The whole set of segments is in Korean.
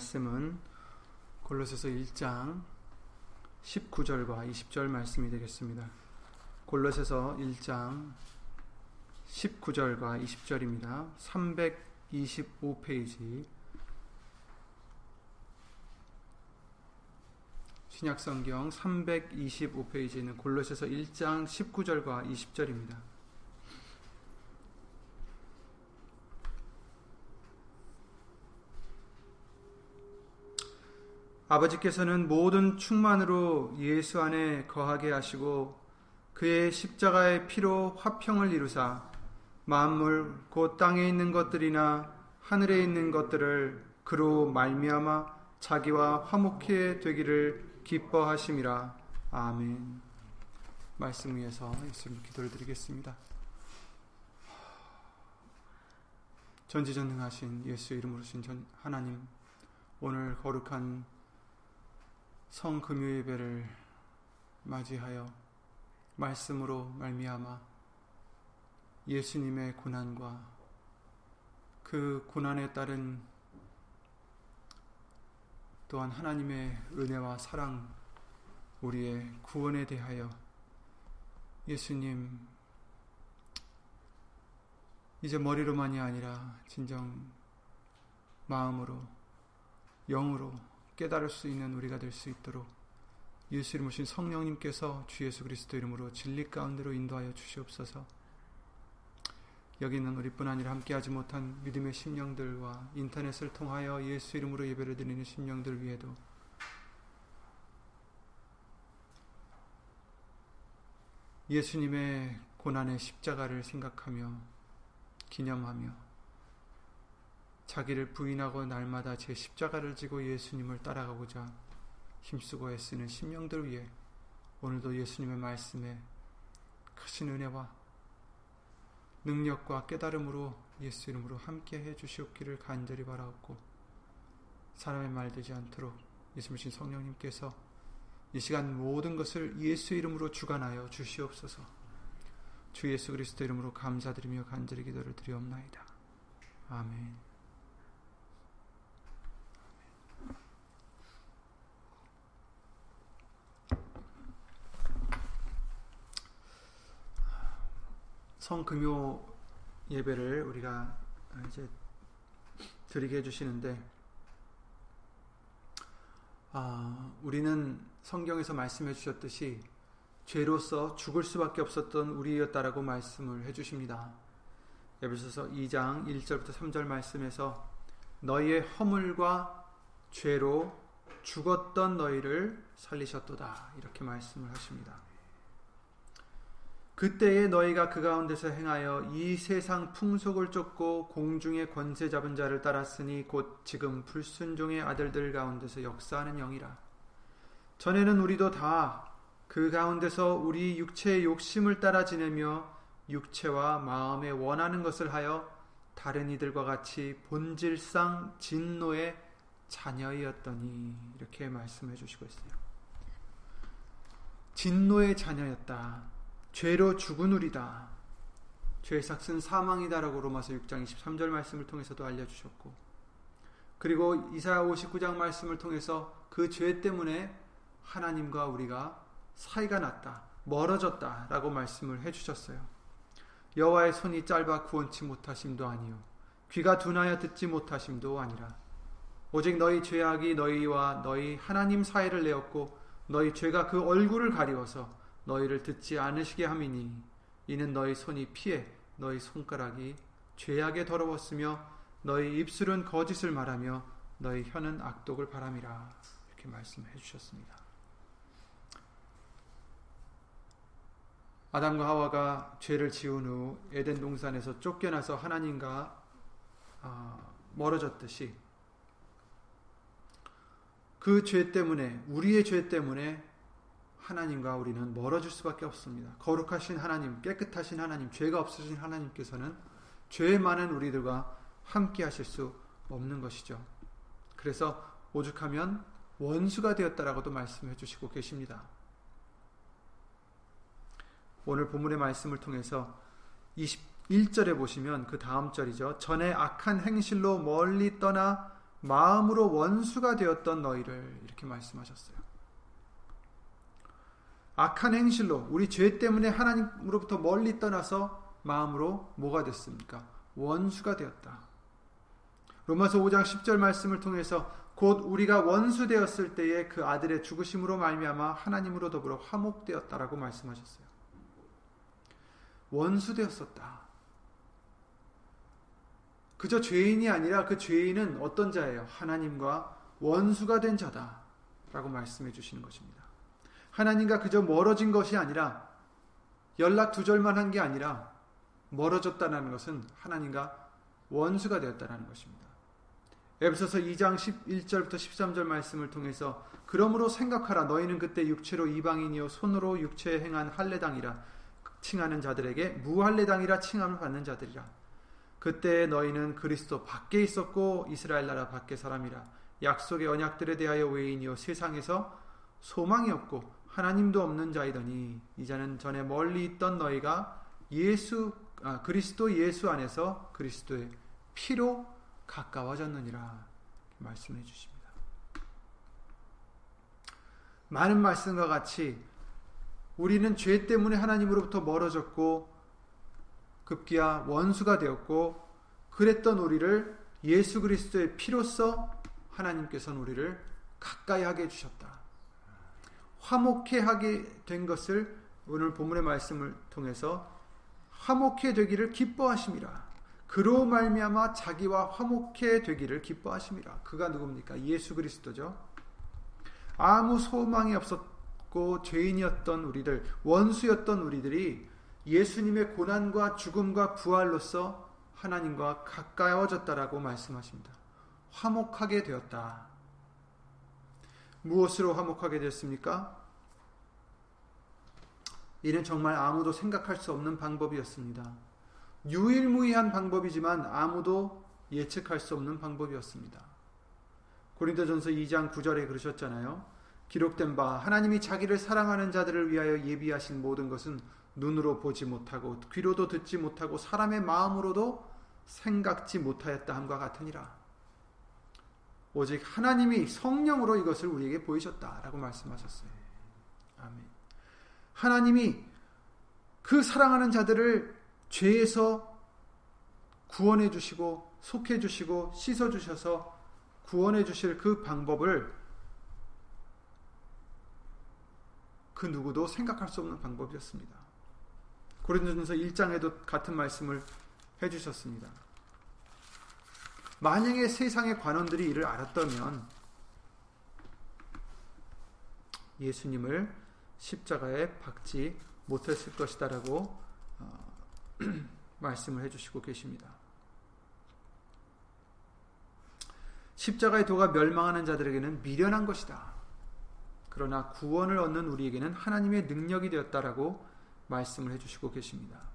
말씀은 골로새서 1장 19절과 20절 말씀이 되겠습니다. 골로새서 1장 19절과 20절입니다. 325페이지 신약성경 325페이지는 골로새서 1장 19절과 20절입니다. 아버지께서는 모든 충만으로 예수 안에 거하게 하시고 그의 십자가의 피로 화평을 이루사 만물 곧 땅에 있는 것들이나 하늘에 있는 것들을 그로 말미암아 자기와 화목해 되기를 기뻐하심이라 아멘. 말씀 위에서 예수님 기도를 드리겠습니다. 전지전능하신 예수 이름으로 신 하나님 오늘 거룩한 성금요 예배를 맞이하여 말씀으로 말미암아 예수님의 고난과 그 고난에 따른 또한 하나님의 은혜와 사랑 우리의 구원에 대하여 예수님 이제 머리로만이 아니라 진정 마음으로 영으로 깨달을 수 있는 우리가 될 수 있도록 예수 이름 오신 성령님께서 주 예수 그리스도 이름으로 진리 가운데로 인도하여 주시옵소서. 여기 있는 우리뿐 아니라 함께하지 못한 믿음의 심령들과 인터넷을 통하여 예수 이름으로 예배를 드리는 심령들 위에도 예수님의 고난의 십자가를 생각하며 기념하며 자기를 부인하고 날마다 제 십자가를 지고 예수님을 따라가고자 힘쓰고 애쓰는 심령들 위해 오늘도 예수님의 말씀에 크신 은혜와 능력과 깨달음으로 예수 이름으로 함께 해 주시옵기를 간절히 바라옵고 사람의 말 되지 않도록 예수님 성령님께서 이 시간 모든 것을 예수 이름으로 주관하여 주시옵소서 주 예수 그리스도 이름으로 감사드리며 간절히 기도를 드리옵나이다. 아멘 성금요 예배를 우리가 이제 드리게 해주시는데, 아, 우리는 성경에서 말씀해 주셨듯이 죄로서 죽을 수밖에 없었던 우리였다라고 말씀을 해주십니다. 에베소서 2장 1절부터 3절 말씀에서 너희의 허물과 죄로 죽었던 너희를 살리셨도다 이렇게 말씀을 하십니다. 그때에 너희가 그 가운데서 행하여 이 세상 풍속을 쫓고 공중의 권세 잡은 자를 따랐으니 곧 지금 불순종의 아들들 가운데서 역사하는 영이라. 전에는 우리도 다 그 가운데서 우리 육체의 욕심을 따라 지내며 육체와 마음에 원하는 것을 하여 다른 이들과 같이 본질상 진노의 자녀이었더니 이렇게 말씀해 주시고 있어요. 진노의 자녀였다. 죄로 죽은 우리다. 죄의 삭은 사망이다라고 로마서 6장 23절 말씀을 통해서도 알려주셨고 그리고 이사야 59장 말씀을 통해서 그 죄 때문에 하나님과 우리가 사이가 났다. 멀어졌다라고 말씀을 해주셨어요. 여호와의 손이 짧아 구원치 못하심도 아니요 귀가 둔하여 듣지 못하심도 아니라 오직 너희 죄악이 너희와 너희 하나님 사이를 내었고 너희 죄가 그 얼굴을 가리워서 너희를 듣지 않으시게 함이니 이는 너희 손이 피해 너희 손가락이 죄악에 더러웠으며 너희 입술은 거짓을 말하며 너희 혀는 악독을 바람이라 이렇게 말씀해 주셨습니다. 아담과 하와가 죄를 지은 후 에덴 동산에서 쫓겨나서 하나님과 어, 멀어졌듯이 그 죄 때문에 우리의 죄 때문에 하나님과 우리는 멀어질 수밖에 없습니다. 거룩하신 하나님, 깨끗하신 하나님, 죄가 없으신 하나님께서는 죄 많은 우리들과 함께 하실 수 없는 것이죠. 그래서 오죽하면 원수가 되었다라고도 말씀해 주시고 계십니다. 오늘 본문의 말씀을 통해서 21절에 보시면 그 다음 절이죠. 전에 악한 행실로 멀리 떠나 마음으로 원수가 되었던 너희를 이렇게 말씀하셨어요. 악한 행실로 우리 죄 때문에 하나님으로부터 멀리 떠나서 마음으로 뭐가 됐습니까? 원수가 되었다. 로마서 5장 10절 말씀을 통해서 곧 우리가 원수 되었을 때에 그 아들의 죽으심으로 말미암아 하나님으로 더불어 화목되었다라고 말씀하셨어요. 원수 되었었다. 그저 죄인이 아니라 그 죄인은 어떤 자예요? 하나님과 원수가 된 자다라고 말씀해 주시는 것입니다. 하나님과 그저 멀어진 것이 아니라 연락 두절만 한 게 아니라 멀어졌다는 것은 하나님과 원수가 되었다는 것입니다. 에베소서 2장 11절부터 13절 말씀을 통해서 그러므로 생각하라 너희는 그때 육체로 이방인이요 손으로 육체에 행한 할례당이라 칭하는 자들에게 무할례당이라 칭함을 받는 자들이라 그때 너희는 그리스도 밖에 있었고 이스라엘 나라 밖에 사람이라 약속의 언약들에 대하여 외인이요 세상에서 소망이 없고 하나님도 없는 자이더니 이제는 전에 멀리 있던 너희가 예수 아, 그리스도 예수 안에서 그리스도의 피로 가까워졌느니라 말씀해 주십니다. 많은 말씀과 같이 우리는 죄 때문에 하나님으로부터 멀어졌고 급기야 원수가 되었고 그랬던 우리를 예수 그리스도의 피로써 하나님께서는 우리를 가까이 하게 해주셨다. 화목해 하게 된 것을 오늘 본문의 말씀을 통해서 화목해 되기를 기뻐하심이라. 그로 말미암아 자기와 화목해 되기를 기뻐하심이라. 그가 누굽니까? 예수 그리스도죠. 아무 소망이 없었고 죄인이었던 우리들, 원수였던 우리들이 예수님의 고난과 죽음과 부활로서 하나님과 가까워졌다라고 말씀하십니다. 화목하게 되었다. 무엇으로 화목하게 되었습니까? 이는 정말 아무도 생각할 수 없는 방법이었습니다. 유일무이한 방법이지만 아무도 예측할 수 없는 방법이었습니다. 고린도전서 2장 9절에 그러셨잖아요. 기록된 바 하나님이 자기를 사랑하는 자들을 위하여 예비하신 모든 것은 눈으로 보지 못하고 귀로도 듣지 못하고 사람의 마음으로도 생각지 못하였다 함과 같으니라. 오직 하나님이 성령으로 이것을 우리에게 보이셨다라고 말씀하셨어요. 아멘. 하나님이 그 사랑하는 자들을 죄에서 구원해 주시고 속해 주시고 씻어 주셔서 구원해 주실 그 방법을 그 누구도 생각할 수 없는 방법이었습니다. 고린도전서 1장에도 같은 말씀을 해 주셨습니다. 만약에 세상의 관원들이 이를 알았다면 예수님을 십자가에 박지 못했을 것이다라고 어, 말씀을 해주시고 계십니다. 십자가의 도가 멸망하는 자들에게는 미련한 것이다. 그러나 구원을 얻는 우리에게는 하나님의 능력이 되었다라고 말씀을 해주시고 계십니다.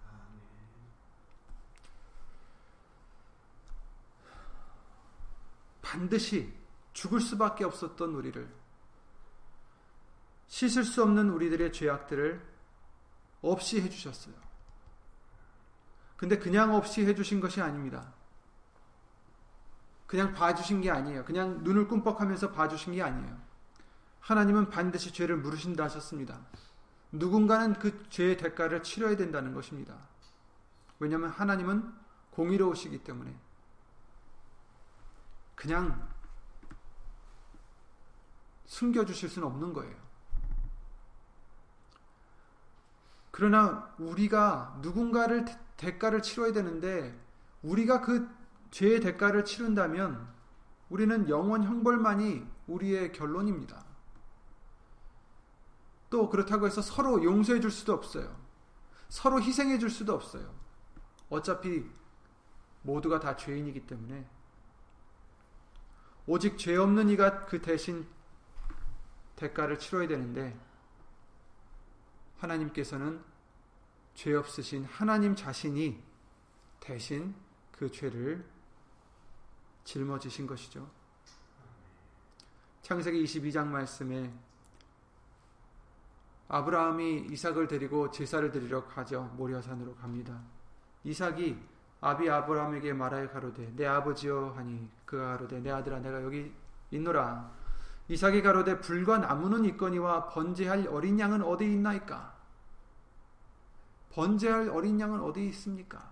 반드시 죽을 수밖에 없었던 우리를 씻을 수 없는 우리들의 죄악들을 없이 해주셨어요. 근데 그냥 없이 해주신 것이 아닙니다. 그냥 봐주신 게 아니에요. 그냥 눈을 꿈뻑하면서 봐주신 게 아니에요. 하나님은 반드시 죄를 물으신다 하셨습니다. 누군가는 그 죄의 대가를 치러야 된다는 것입니다. 왜냐하면 하나님은 공의로우시기 때문에 그냥 숨겨주실 수는 없는 거예요. 그러나 우리가 누군가를 대가를 치러야 되는데 우리가 그 죄의 대가를 치른다면 우리는 영원 형벌만이 우리의 결론입니다. 또 그렇다고 해서 서로 용서해 줄 수도 없어요. 서로 희생해 줄 수도 없어요. 어차피 모두가 다 죄인이기 때문에 오직 죄 없는 이가 그 대신 대가를 치러야 되는데 하나님께서는 죄 없으신 하나님 자신이 대신 그 죄를 짊어지신 것이죠. 창세기 22장 말씀에 아브라함이 이삭을 데리고 제사를 드리러 가죠. 모리아산으로 갑니다. 이삭이 아비 아브라함에게 말하여 가로되 내 아버지여 하니 그가 가로되 내 아들아 내가 여기 있노라 이삭이 가로되 불과 나무는 있거니와 번제할 어린 양은 어디 있나이까 번제할 어린 양은 어디 있습니까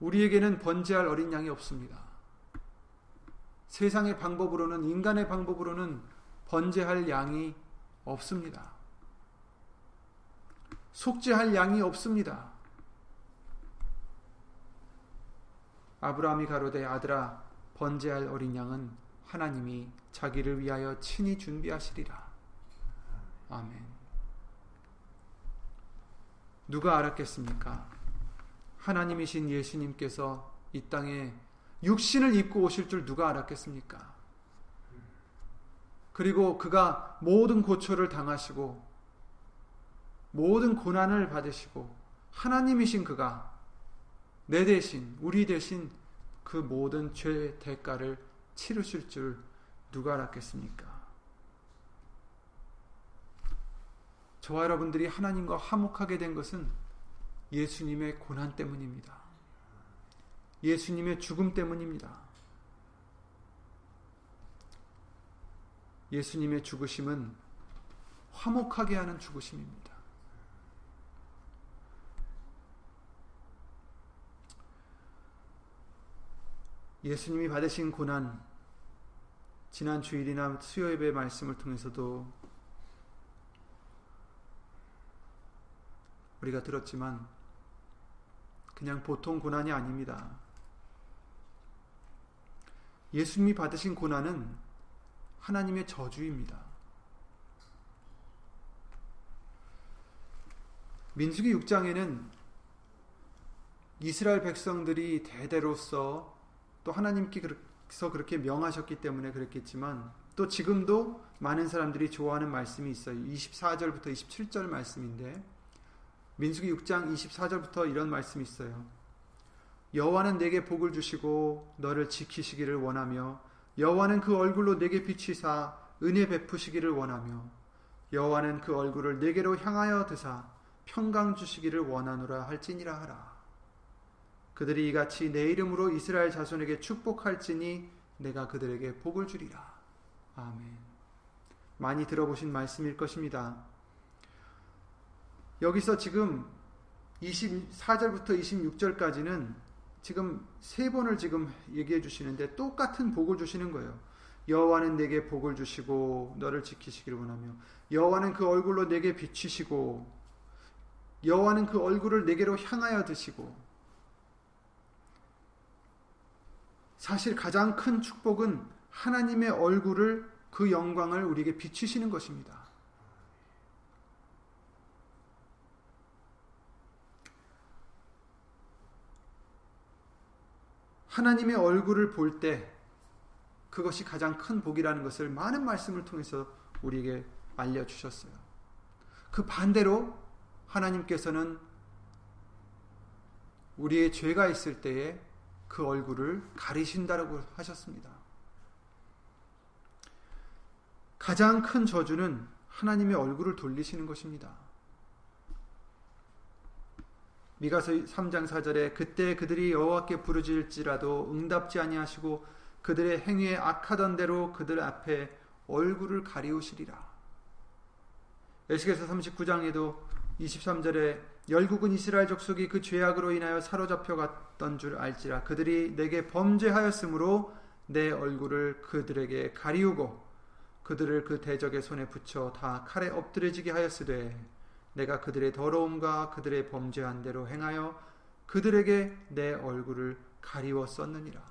우리에게는 번제할 어린 양이 없습니다. 세상의 방법으로는 인간의 방법으로는 번제할 양이 없습니다. 속죄할 양이 없습니다. 아브라함이 가로되 아들아 번제할 어린 양은 하나님이 자기를 위하여 친히 준비하시리라. 아멘. 누가 알았겠습니까? 하나님이신 예수님께서 이 땅에 육신을 입고 오실 줄 누가 알았겠습니까? 그리고 그가 모든 고초를 당하시고 모든 고난을 받으시고 하나님이신 그가 내 대신 우리 대신 그 모든 죄 대가를 치르실 줄 누가 알았겠습니까? 저와 여러분들이 하나님과 화목하게 된 것은 예수님의 고난 때문입니다. 예수님의 죽음 때문입니다. 예수님의 죽으심은 화목하게 하는 죽으심입니다. 예수님이 받으신 고난, 지난 주일이나 수요 예배 말씀을 통해서도 우리가 들었지만 그냥 보통 고난이 아닙니다. 예수님이 받으신 고난은 하나님의 저주입니다. 민수기 6장에는 이스라엘 백성들이 대대로서 또 하나님께서 그렇게 명하셨기 때문에 그랬겠지만 또 지금도 많은 사람들이 좋아하는 말씀이 있어요. 24절부터 27절 말씀인데 민수기 6장 24절부터 이런 말씀이 있어요. 여호와는 내게 복을 주시고 너를 지키시기를 원하며 여호와는 그 얼굴로 내게 비치사 은혜 베푸시기를 원하며 여호와는 그 얼굴을 내게로 향하여 드사 평강 주시기를 원하노라 할지니라 하라. 그들이 이같이 내 이름으로 이스라엘 자손에게 축복할지니 내가 그들에게 복을 주리라. 아멘. 많이 들어보신 말씀일 것입니다. 여기서 지금 24절부터 26절까지는 지금 세 번을 지금 얘기해 주시는데 똑같은 복을 주시는 거예요. 여호와는 내게 복을 주시고 너를 지키시기를 원하며 여호와는 그 얼굴로 내게 비추시고 여호와는 그 얼굴을 내게로 향하여 드시고 사실 가장 큰 축복은 하나님의 얼굴을 그 영광을 우리에게 비추시는 것입니다. 하나님의 얼굴을 볼 때 그것이 가장 큰 복이라는 것을 많은 말씀을 통해서 우리에게 알려주셨어요. 그 반대로 하나님께서는 우리의 죄가 있을 때에 그 얼굴을 가리신다라고 하셨습니다. 가장 큰 저주는 하나님의 얼굴을 돌리시는 것입니다. 미가서 3장 4절에 그때 그들이 여호와께 부르짖을지라도 응답지 아니하시고 그들의 행위에 악하던 대로 그들 앞에 얼굴을 가리우시리라. 에스겔서 39장에도 23절에 열국은 이스라엘 족속이 그 죄악으로 인하여 사로잡혀 갔던 줄 알지라 그들이 내게 범죄하였으므로 내 얼굴을 그들에게 가리우고 그들을 그 대적의 손에 붙여 다 칼에 엎드려지게 하였으되 내가 그들의 더러움과 그들의 범죄한 대로 행하여 그들에게 내 얼굴을 가리워 썼느니라.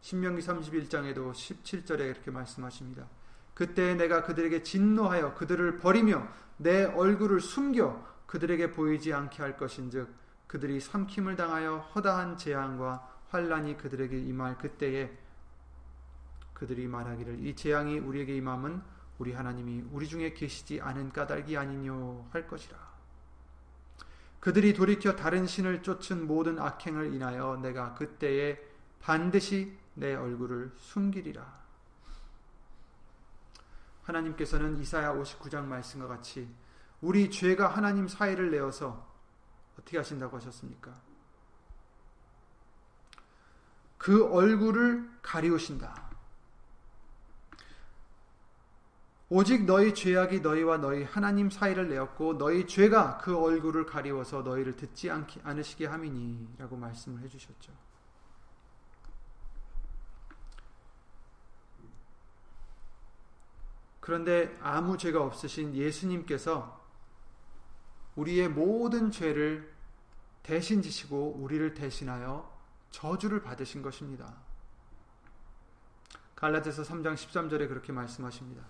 신명기 31장에도 17절에 이렇게 말씀하십니다. 그때 내가 그들에게 진노하여 그들을 버리며 내 얼굴을 숨겨 그들에게 보이지 않게 할 것인즉 그들이 삼킴을 당하여 허다한 재앙과 환란이 그들에게 임할 그때에 그들이 말하기를 이 재앙이 우리에게 임함은 우리 하나님이 우리 중에 계시지 않은 까닭이 아니뇨 할 것이라. 그들이 돌이켜 다른 신을 쫓은 모든 악행을 인하여 내가 그때에 반드시 내 얼굴을 숨기리라. 하나님께서는 이사야 59장 말씀과 같이 우리 죄가 하나님 사이를 내어서 어떻게 하신다고 하셨습니까? 그 얼굴을 가리우신다. 오직 너희 죄악이 너희와 너희 하나님 사이를 내었고 너희 죄가 그 얼굴을 가리워서 너희를 듣지 않으시게 함이니라고 말씀을 해주셨죠. 그런데 아무 죄가 없으신 예수님께서 우리의 모든 죄를 대신 지시고 우리를 대신하여 저주를 받으신 것입니다. 갈라디아서 3장 13절에 그렇게 말씀하십니다.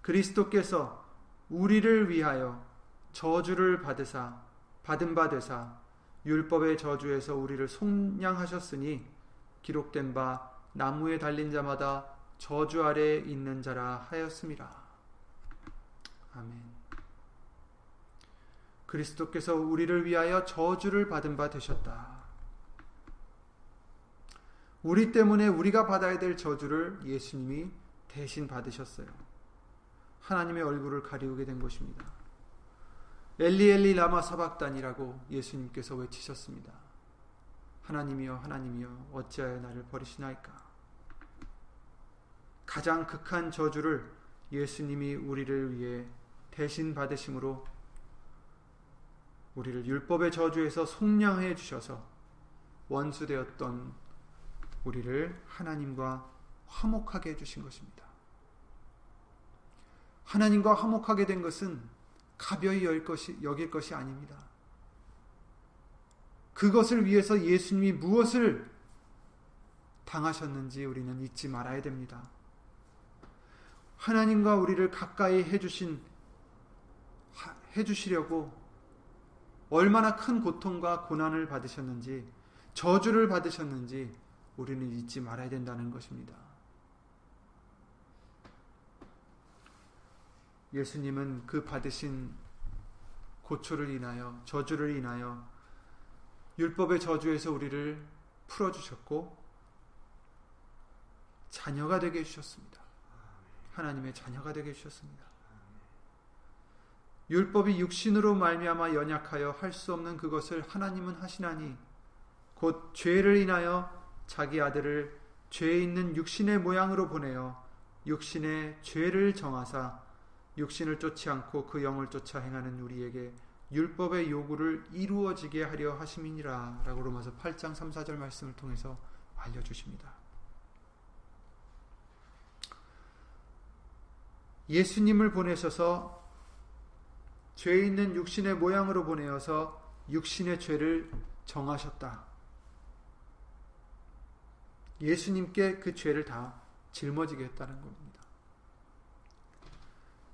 그리스도께서 우리를 위하여 저주를 받으사 받은 바 되사 율법의 저주에서 우리를 속량하셨으니 기록된 바 나무에 달린 자마다 저주 아래 있는 자라 하였습니다. 아멘. 그리스도께서 우리를 위하여 저주를 받은 바 되셨다. 우리 때문에 우리가 받아야 될 저주를 예수님이 대신 받으셨어요. 하나님의 얼굴을 가리우게 된 것입니다. 엘리 엘리 라마 사박단이라고 예수님께서 외치셨습니다. 하나님이여 하나님이여 어찌하여 나를 버리시나이까? 가장 극한 저주를 예수님이 우리를 위해 대신 받으심으로 우리를 율법의 저주에서 속량해 주셔서 원수되었던 우리를 하나님과 화목하게 해 주신 것입니다. 하나님과 화목하게 된 것은 가벼이 열 것이, 여길 것이 아닙니다. 그것을 위해서 예수님이 무엇을 당하셨는지 우리는 잊지 말아야 됩니다. 하나님과 우리를 가까이 해주신, 해주시려고 얼마나 큰 고통과 고난을 받으셨는지, 저주를 받으셨는지 우리는 잊지 말아야 된다는 것입니다. 예수님은 그 받으신 고초를 인하여, 저주를 인하여 율법의 저주에서 우리를 풀어주셨고, 자녀가 되게 해주셨습니다. 하나님의 자녀가 되게 해주셨습니다. 율법이 육신으로 말미암아 연약하여 할 수 없는 그것을 하나님은 하시나니 곧 죄를 인하여 자기 아들을 죄 있는 육신의 모양으로 보내어 육신의 죄를 정하사 육신을 쫓지 않고 그 영을 쫓아 행하는 우리에게 율법의 요구를 이루어지게 하려 하심이니라 라고 로마서 8장 3, 4절 말씀을 통해서 알려주십니다. 예수님을 보내셔서 죄 있는 육신의 모양으로 보내어서 육신의 죄를 정하셨다. 예수님께 그 죄를 다 짊어지게 했다는 겁니다.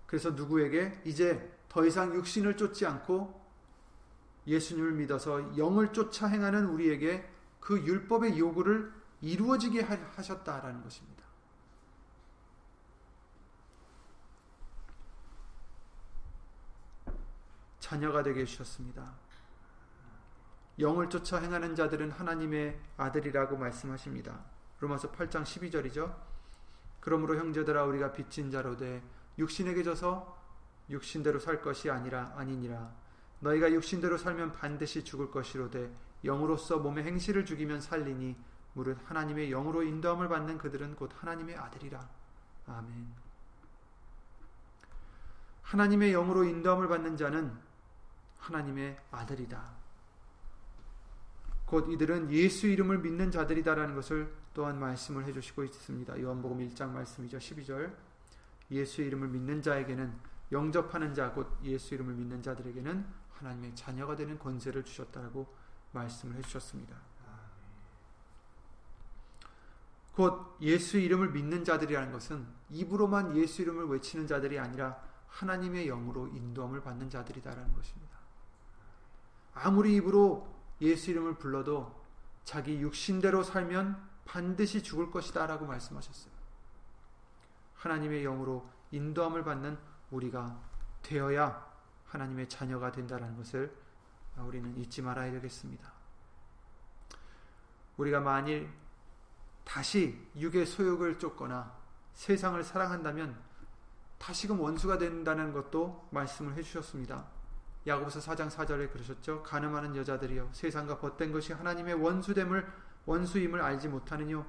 그래서 누구에게 이제 더 이상 육신을 쫓지 않고 예수님을 믿어서 영을 쫓아 행하는 우리에게 그 율법의 요구를 이루어지게 하셨다라는 것입니다. 자녀가 되게 해주셨습니다. 영을 쫓아 행하는 자들은 하나님의 아들이라고 말씀하십니다. 로마서 8장 12절이죠. 그러므로 형제들아 우리가 빚진 자로 돼 육신에게 져서 육신대로 살 것이 아니라 아니니라. 너희가 육신대로 살면 반드시 죽을 것이로되 영으로서 몸의 행실을 죽이면 살리니 무릇 하나님의 영으로 인도함을 받는 그들은 곧 하나님의 아들이라. 아멘. 하나님의 영으로 인도함을 받는 자는 하나님의 아들이다. 곧 이들은 예수 이름을 믿는 자들이다라는 것을 또한 말씀을 해주시고 있습니다. 요한복음 1장 말씀이죠. 12절 예수 이름을 믿는 자에게는 영접하는 자, 곧 예수 이름을 믿는 자들에게는 하나님의 자녀가 되는 권세를 주셨다고 말씀을 해주셨습니다. 곧 예수 이름을 믿는 자들이라는 것은 입으로만 예수 이름을 외치는 자들이 아니라 하나님의 영으로 인도함을 받는 자들이다라는 것입니다. 아무리 입으로 예수 이름을 불러도 자기 육신대로 살면 반드시 죽을 것이다 라고 말씀하셨어요. 하나님의 영으로 인도함을 받는 우리가 되어야 하나님의 자녀가 된다는 것을 우리는 잊지 말아야 되겠습니다. 우리가 만일 다시 육의 소욕을 쫓거나 세상을 사랑한다면 다시금 원수가 된다는 것도 말씀을 해주셨습니다. 야고보서 4장 4절에 그러셨죠. 가늠하는 여자들이여 세상과 벗된 것이 하나님의 원수됨을 원수임을 알지 못하느뇨.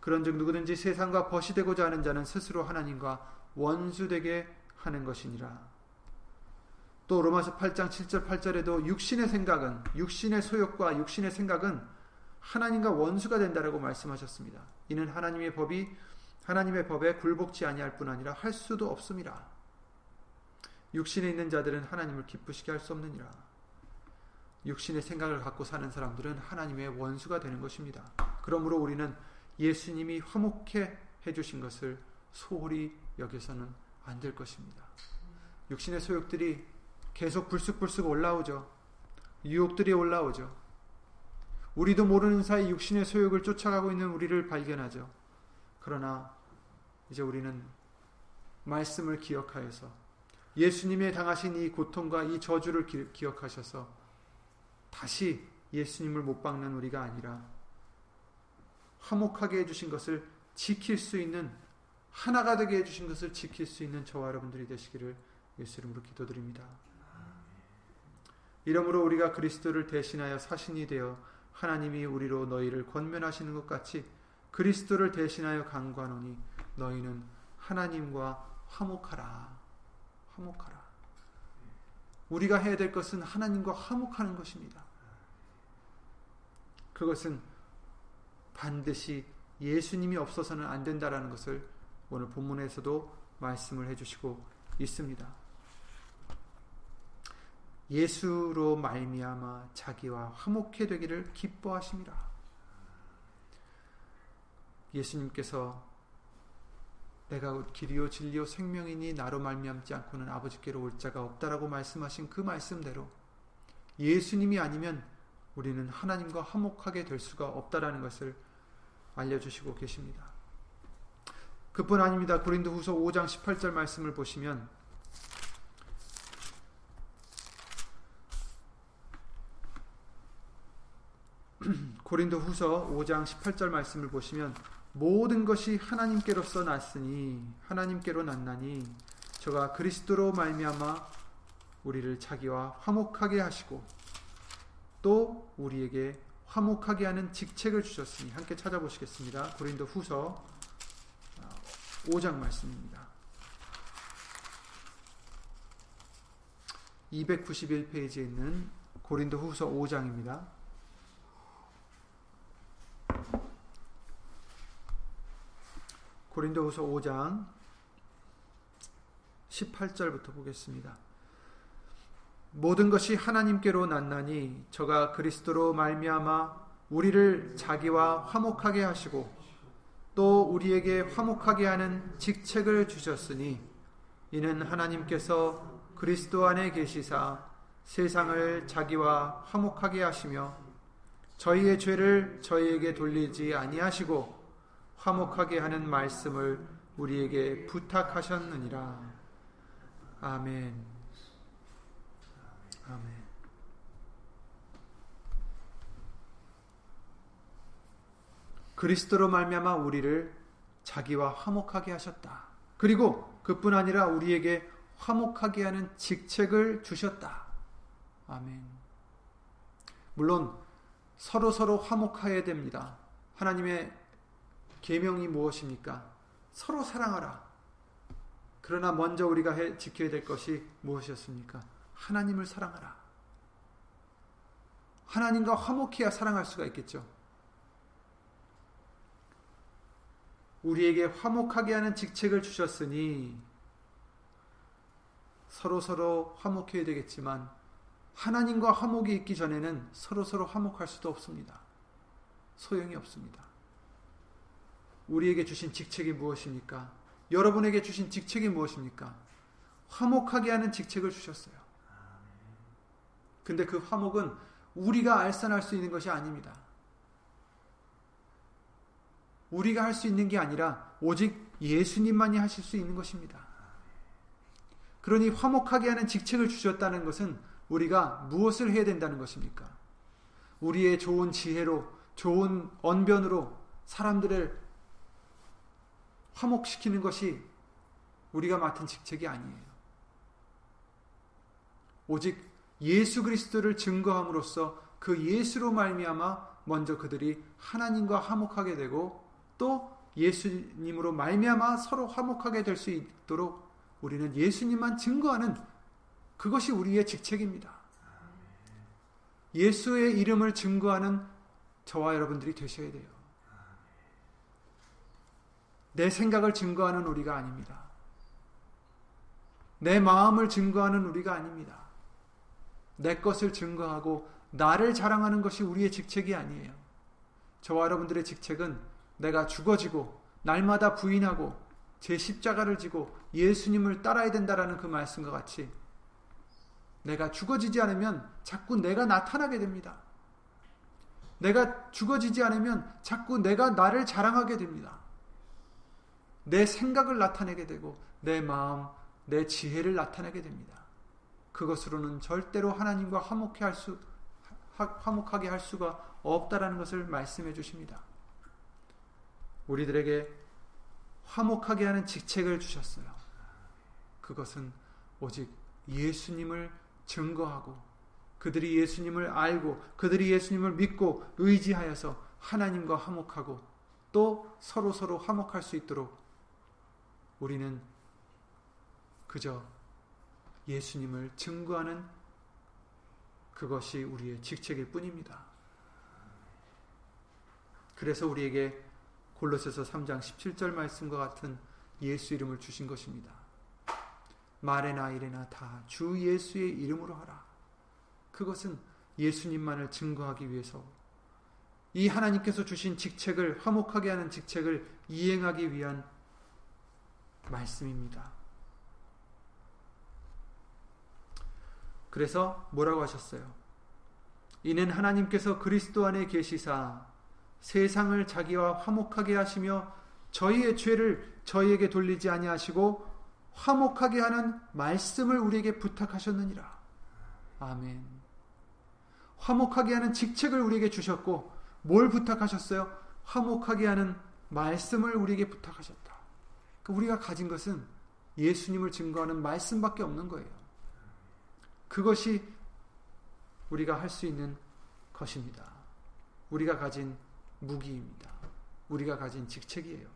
그런즉 누구든지 세상과 벗이 되고자 하는 자는 스스로 하나님과 원수되게 하는 것이니라. 또 로마서 8장 7절 8절에도 육신의 생각은 육신의 소욕과 육신의 생각은 하나님과 원수가 된다라고 말씀하셨습니다. 이는 하나님의 법이 하나님의 법에 굴복지 아니할 뿐 아니라 할 수도 없습니다. 육신에 있는 자들은 하나님을 기쁘시게 할 수 없느니라. 육신의 생각을 갖고 사는 사람들은 하나님의 원수가 되는 것입니다. 그러므로 우리는 예수님이 화목해 해주신 것을 소홀히 여기서는 안 될 것입니다. 육신의 소욕들이 계속 불쑥불쑥 올라오죠. 유혹들이 올라오죠. 우리도 모르는 사이 육신의 소욕을 쫓아가고 있는 우리를 발견하죠. 그러나 이제 우리는 말씀을 기억하여서 예수님의 당하신 이 고통과 이 저주를 기, 억하셔서 다시 예수님을 못 박는 우리가 아니라 화목하게 해주신 것을 지킬 수 있는 하나가 되게 해주신 것을 지킬 수 있는 저와 여러분들이 되시기를 예수 이름으로 기도드립니다. 이러므로 우리가 그리스도를 대신하여 사신이 되어 하나님이 우리로 너희를 권면하시는 것 같이 그리스도를 대신하여 강구하노니 너희는 하나님과 화목하라. 화목하라. 우리가 해야 될 것은 하나님과 화목하는 것입니다. 그것은 반드시 예수님이 없어서는 안 된다라는 것을 오늘 본문에서도 말씀을 해주시고 있습니다. 예수로 말미암아 자기와 화목해 되기를 기뻐하심이라. 예수님께서 내가 길이요 진리요 생명이니 나로 말미암지 않고는 아버지께로 올 자가 없다라고 말씀하신 그 말씀대로 예수님이 아니면 우리는 하나님과 화목하게 될 수가 없다라는 것을 알려주시고 계십니다. 그뿐 아닙니다. 고린도후서 5장 18절 말씀을 보시면 고린도후서 5장 18절 말씀을 보시면 모든 것이 하나님께로서 났으니 하나님께로 났나니 저가 그리스도로 말미암아 우리를 자기와 화목하게 하시고 또 우리에게 화목하게 하는 직책을 주셨으니 함께 찾아보시겠습니다. 고린도 후서 5장 말씀입니다. 291페이지에 있는 고린도 후서 5장입니다. 고린도후서 5장 18절부터 보겠습니다. 모든 것이 하나님께로 났나니 저가 그리스도로 말미암아 우리를 자기와 화목하게 하시고 또 우리에게 화목하게 하는 직책을 주셨으니 이는 하나님께서 그리스도 안에 계시사 세상을 자기와 화목하게 하시며 저희의 죄를 저희에게 돌리지 아니하시고 화목하게 하는 말씀을 우리에게 부탁하셨느니라. 아멘. 아멘. 그리스도로 말미암아 우리를 자기와 화목하게 하셨다. 그리고 그뿐 아니라 우리에게 화목하게 하는 직책을 주셨다. 아멘. 물론 서로 서로 화목해야 됩니다. 하나님의 계명이 무엇입니까? 서로 사랑하라. 그러나 먼저 우리가 해, 지켜야 될 것이 무엇이었습니까? 하나님을 사랑하라. 하나님과 화목해야 사랑할 수가 있겠죠. 우리에게 화목하게 하는 직책을 주셨으니 서로 서로 화목해야 되겠지만 하나님과 화목이 있기 전에는 서로 서로 화목할 수도 없습니다. 소용이 없습니다. 우리에게 주신 직책이 무엇입니까? 여러분에게 주신 직책이 무엇입니까? 화목하게 하는 직책을 주셨어요. 근데 그 화목은 우리가 알선할 수 있는 것이 아닙니다. 우리가 할 수 있는 게 아니라 오직 예수님만이 하실 수 있는 것입니다. 그러니 화목하게 하는 직책을 주셨다는 것은 우리가 무엇을 해야 된다는 것입니까? 우리의 좋은 지혜로, 좋은 언변으로 사람들을 화목시키는 것이 우리가 맡은 직책이 아니에요. 오직 예수 그리스도를 증거함으로써 그 예수로 말미암아 먼저 그들이 하나님과 화목하게 되고 또 예수님으로 말미암아 서로 화목하게 될 수 있도록 우리는 예수님만 증거하는 그것이 우리의 직책입니다. 예수의 이름을 증거하는 저와 여러분들이 되셔야 돼요. 내 생각을 증거하는 우리가 아닙니다. 내 마음을 증거하는 우리가 아닙니다. 내 것을 증거하고 나를 자랑하는 것이 우리의 직책이 아니에요. 저와 여러분들의 직책은 내가 죽어지고 날마다 부인하고 제 십자가를 지고 예수님을 따라야 된다라는 그 말씀과 같이 내가 죽어지지 않으면 자꾸 내가 나타나게 됩니다. 내가 죽어지지 않으면 자꾸 내가 나를 자랑하게 됩니다. 내 생각을 나타내게 되고 내 마음, 내 지혜를 나타내게 됩니다. 그것으로는 절대로 하나님과 화목해 할 수, 화목하게 할 수가 없다라는 것을 말씀해 주십니다. 우리들에게 화목하게 하는 직책을 주셨어요. 그것은 오직 예수님을 증거하고 그들이 예수님을 알고 그들이 예수님을 믿고 의지하여서 하나님과 화목하고 또 서로 서로 화목할 수 있도록 우리는 그저 예수님을 증거하는 그것이 우리의 직책일 뿐입니다. 그래서 우리에게 골로새서 3장 17절 말씀과 같은 예수 이름을 주신 것입니다. 말에나 이래나 다 주 예수의 이름으로 하라. 그것은 예수님만을 증거하기 위해서 이 하나님께서 주신 직책을 화목하게 하는 직책을 이행하기 위한 말씀입니다. 그래서 뭐라고 하셨어요? 이는 하나님께서 그리스도 안에 계시사 세상을 자기와 화목하게 하시며 저희의 죄를 저희에게 돌리지 아니하시고 화목하게 하는 말씀을 우리에게 부탁하셨느니라. 아멘. 화목하게 하는 직책을 우리에게 주셨고 뭘 부탁하셨어요? 화목하게 하는 말씀을 우리에게 부탁하셨다. 그 우리가 가진 것은 예수님을 증거하는 말씀밖에 없는 거예요. 그것이 우리가 할 수 있는 것입니다. 우리가 가진 무기입니다. 우리가 가진 직책이에요.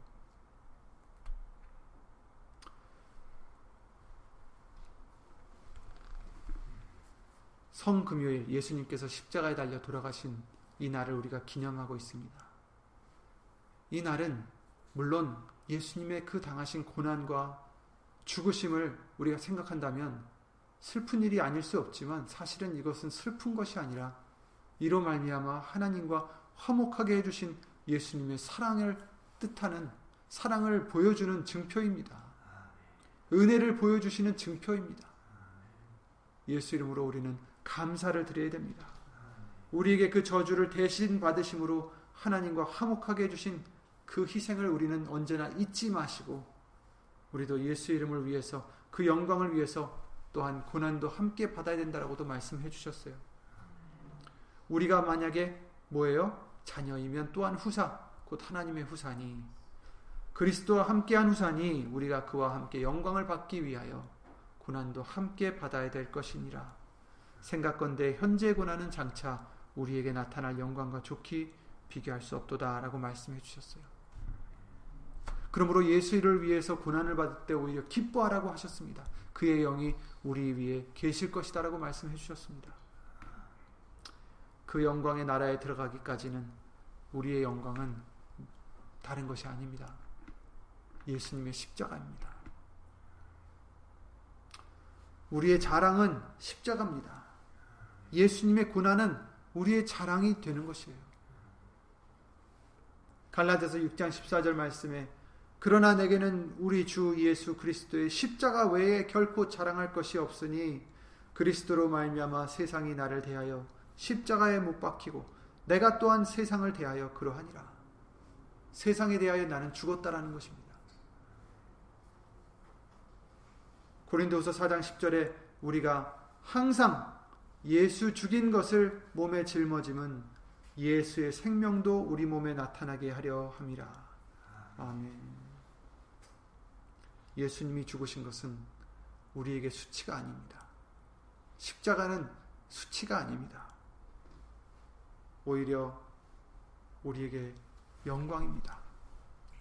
성금요일 예수님께서 십자가에 달려 돌아가신 이 날을 우리가 기념하고 있습니다. 이 날은 물론 예수님의 그 당하신 고난과 죽으심을 우리가 생각한다면 슬픈 일이 아닐 수 없지만 사실은 이것은 슬픈 것이 아니라 이로 말미암아 하나님과 화목하게 해주신 예수님의 사랑을 뜻하는 사랑을 보여주는 증표입니다. 은혜를 보여주시는 증표입니다. 예수 이름으로 우리는 감사를 드려야 됩니다. 우리에게 그 저주를 대신 받으심으로 하나님과 화목하게 해주신 그 희생을 우리는 언제나 잊지 마시고 우리도 예수 이름을 위해서 그 영광을 위해서 또한 고난도 함께 받아야 된다라고도 말씀해 주셨어요. 우리가 만약에 뭐예요? 자녀이면 또한 후사, 곧 하나님의 후사니 그리스도와 함께한 후사니 우리가 그와 함께 영광을 받기 위하여 고난도 함께 받아야 될 것이니라. 생각건대 현재 고난은 장차 우리에게 나타날 영광과 좋기 비교할 수 없도다라고 말씀해 주셨어요. 그러므로 예수를 위해서 고난을 받을 때 오히려 기뻐하라고 하셨습니다. 그의 영이 우리 위에 계실 것이다라고 말씀해 주셨습니다. 그 영광의 나라에 들어가기까지는 우리의 영광은 다른 것이 아닙니다. 예수님의 십자가입니다. 우리의 자랑은 십자가입니다. 예수님의 고난은 우리의 자랑이 되는 것이에요. 갈라디아서 6장 14절 말씀에 그러나 내게는 우리 주 예수 그리스도의 십자가 외에 결코 자랑할 것이 없으니 그리스도로 말미암아 세상이 나를 대하여 십자가에 못 박히고 내가 또한 세상을 대하여 그러하니라. 세상에 대하여 나는 죽었다라는 것입니다. 고린도후서 4장 10절에 우리가 항상 예수 죽인 것을 몸에 짊어짐은 예수의 생명도 우리 몸에 나타나게 하려 함이라. 아멘. 예수님이 죽으신 것은 우리에게 수치가 아닙니다. 십자가는 수치가 아닙니다. 오히려 우리에게 영광입니다.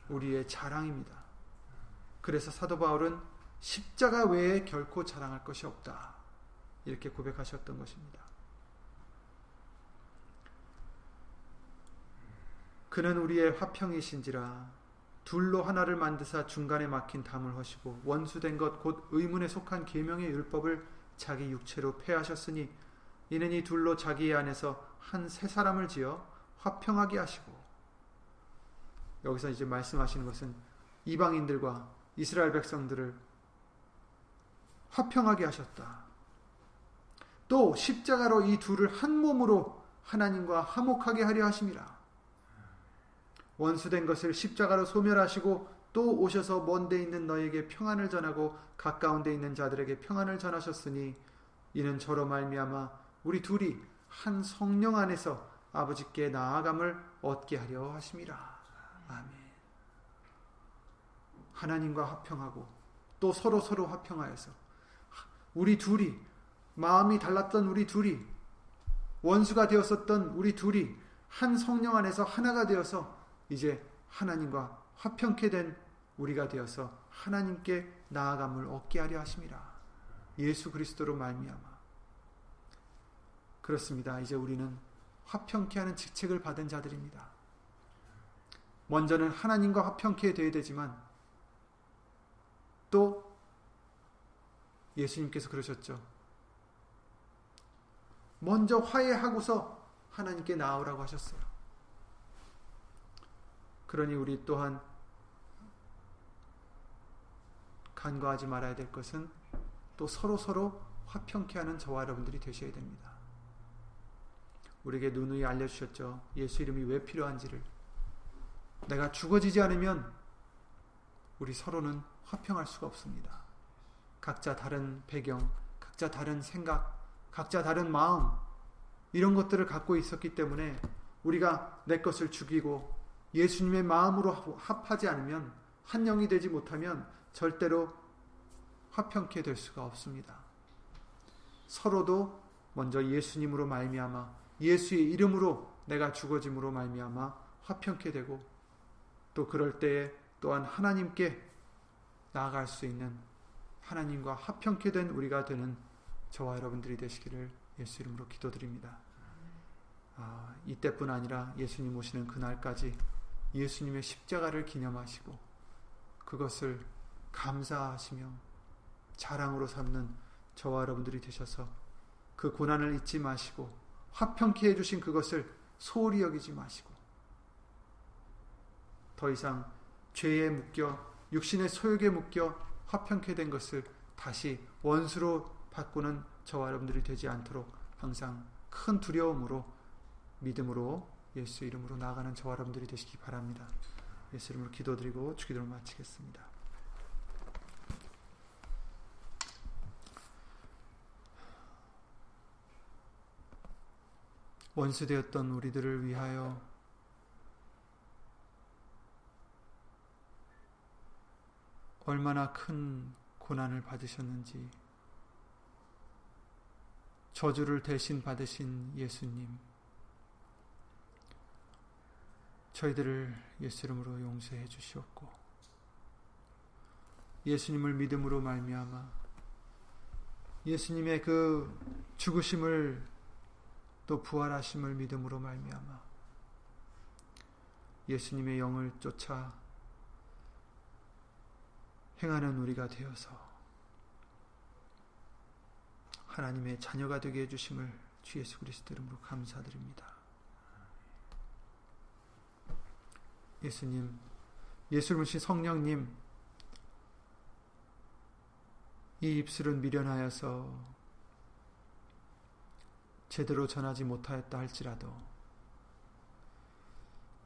우리의 자랑입니다. 그래서 사도 바울은 십자가 외에 결코 자랑할 것이 없다. 이렇게 고백하셨던 것입니다. 그는 우리의 화평이신지라 둘로 하나를 만드사 중간에 막힌 담을 허시고 원수된 것 곧 의문에 속한 계명의 율법을 자기 육체로 폐하셨으니 이는 이 둘로 자기 안에서 한 세 사람을 지어 화평하게 하시고 여기서 이제 말씀하시는 것은 이방인들과 이스라엘 백성들을 화평하게 하셨다. 또 십자가로 이 둘을 한 몸으로 하나님과 화목하게 하려 하심이라. 원수된 것을 십자가로 소멸하시고 또 오셔서 먼데 있는 너에게 평안을 전하고 가까운 데 있는 자들에게 평안을 전하셨으니 이는 저로 말미암아 우리 둘이 한 성령 안에서 아버지께 나아감을 얻게 하려 하심이라. 아멘. 하나님과 화평하고 또 서로 서로 화평하여서 우리 둘이 마음이 달랐던 우리 둘이 원수가 되었었던 우리 둘이 한 성령 안에서 하나가 되어서 이제 하나님과 화평케 된 우리가 되어서 하나님께 나아감을 얻게 하려 하심이라. 예수 그리스도로 말미암아. 그렇습니다. 이제 우리는 화평케 하는 직책을 받은 자들입니다. 먼저는 하나님과 화평케 되어야 되지만 또 예수님께서 그러셨죠. 먼저 화해하고서 하나님께 나오라고 하셨어요. 그러니 우리 또한 간과하지 말아야 될 것은 또 서로 서로 화평케 하는 저와 여러분들이 되셔야 됩니다. 우리에게 누누이 알려주셨죠. 예수 이름이 왜 필요한지를. 내가 죽어지지 않으면 우리 서로는 화평할 수가 없습니다. 각자 다른 배경, 각자 다른 생각, 각자 다른 마음, 이런 것들을 갖고 있었기 때문에 우리가 내 것을 죽이고 예수님의 마음으로 합하지 않으면 한 영이 되지 못하면 절대로 화평케 될 수가 없습니다. 서로도 먼저 예수님으로 말미암아 예수의 이름으로 내가 죽어짐으로 말미암아 화평케 되고 또 그럴 때에 또한 하나님께 나아갈 수 있는 하나님과 화평케 된 우리가 되는 저와 여러분들이 되시기를 예수 이름으로 기도드립니다. 아, 이때뿐 아니라 예수님 오시는 그날까지 예수님의 십자가를 기념하시고 그것을 감사하시며 자랑으로 삼는 저와 여러분들이 되셔서 그 고난을 잊지 마시고 화평케 해주신 그것을 소홀히 여기지 마시고 더 이상 죄에 묶여 육신의 소욕에 묶여 화평케 된 것을 다시 원수로 바꾸는 저와 여러분들이 되지 않도록 항상 큰 두려움으로 믿음으로 예수 이름으로 나아가는 저와 여러분들이 되시기 바랍니다. 예수 이름으로 기도드리고 주기도를 마치겠습니다. 원수되었던 우리들을 위하여 얼마나 큰 고난을 받으셨는지 저주를 대신 받으신 예수님 저희들을 예수 이름으로 용서해 주시옵고 예수님을 믿음으로 말미암아 예수님의 그 죽으심을 또 부활하심을 믿음으로 말미암아 예수님의 영을 쫓아 행하는 우리가 되어서 하나님의 자녀가 되게 해주심을 주 예수 그리스도 이름으로 감사드립니다. 예수님, 예수를 모신 성령님, 이 입술은 미련하여서 제대로 전하지 못하였다 할지라도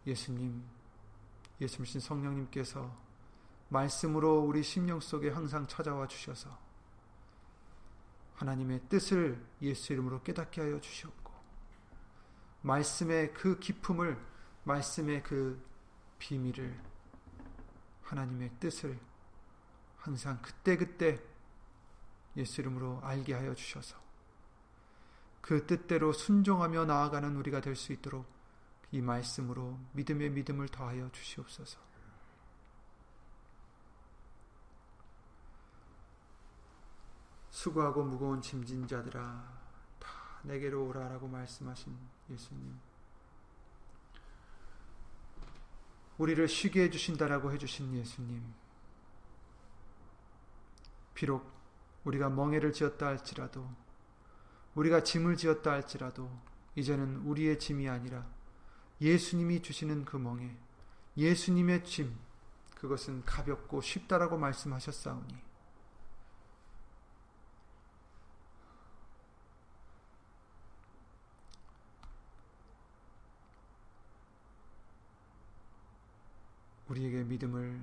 예수님, 예수님 성령님께서 말씀으로 우리 심령 속에 항상 찾아와 주셔서 하나님의 뜻을 예수 이름으로 깨닫게 하여 주시옵고 말씀의 그 기품을 말씀의 그 비밀을 하나님의 뜻을 항상 그때그때 예수 이름으로 알게 하여 주셔서 그 뜻대로 순종하며 나아가는 우리가 될 수 있도록 이 말씀으로 믿음의 믿음을 더하여 주시옵소서. 수고하고 무거운 짐진 자들아 다 내게로 오라라고 말씀하신 예수님. 우리를 쉬게 해주신다라고 해주신 예수님. 비록 우리가 멍해를 지었다 할지라도, 우리가 짐을 지었다 할지라도, 이제는 우리의 짐이 아니라 예수님이 주시는 그 멍에, 예수님의 짐, 그것은 가볍고 쉽다라고 말씀하셨사오니, 우리에게 믿음을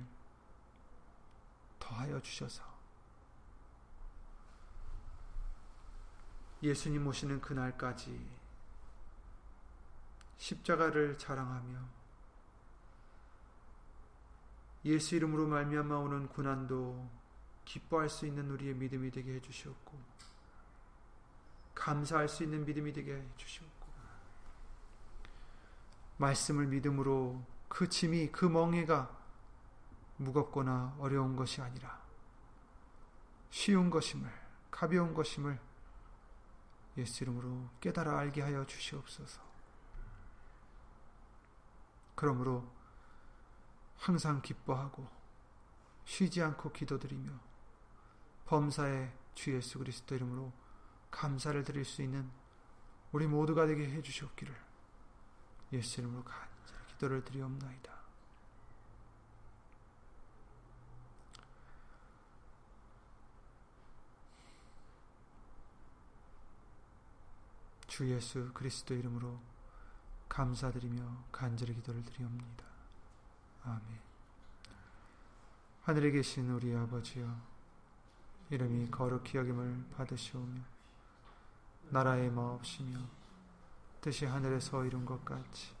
더하여 주셔서 예수님 오시는 그날까지 십자가를 자랑하며 예수 이름으로 말미암아 오는 고난도 기뻐할 수 있는 우리의 믿음이 되게 해 주시옵고 감사할 수 있는 믿음이 되게 해 주시옵고 말씀을 믿음으로 그 짐이 그 멍해가 무겁거나 어려운 것이 아니라 쉬운 것임을 가벼운 것임을 예수 이름으로 깨달아 알게 하여 주시옵소서. 그러므로 항상 기뻐하고 쉬지 않고 기도드리며 범사의 주 예수 그리스도 이름으로 감사를 드릴 수 있는 우리 모두가 되게 해 주시옵기를 예수 이름으로 간 기도를 드리옵나이다. 주 예수 그리스도 이름으로 감사드리며 간절히 기도를 드리옵니다. 아멘. 하늘에 계신 우리 아버지여, 이름이 거룩히 여김을 받으시오며, 나라의 마옵시며, 뜻이 하늘에서 이룬 것 같이,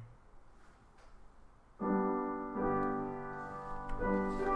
Thank you.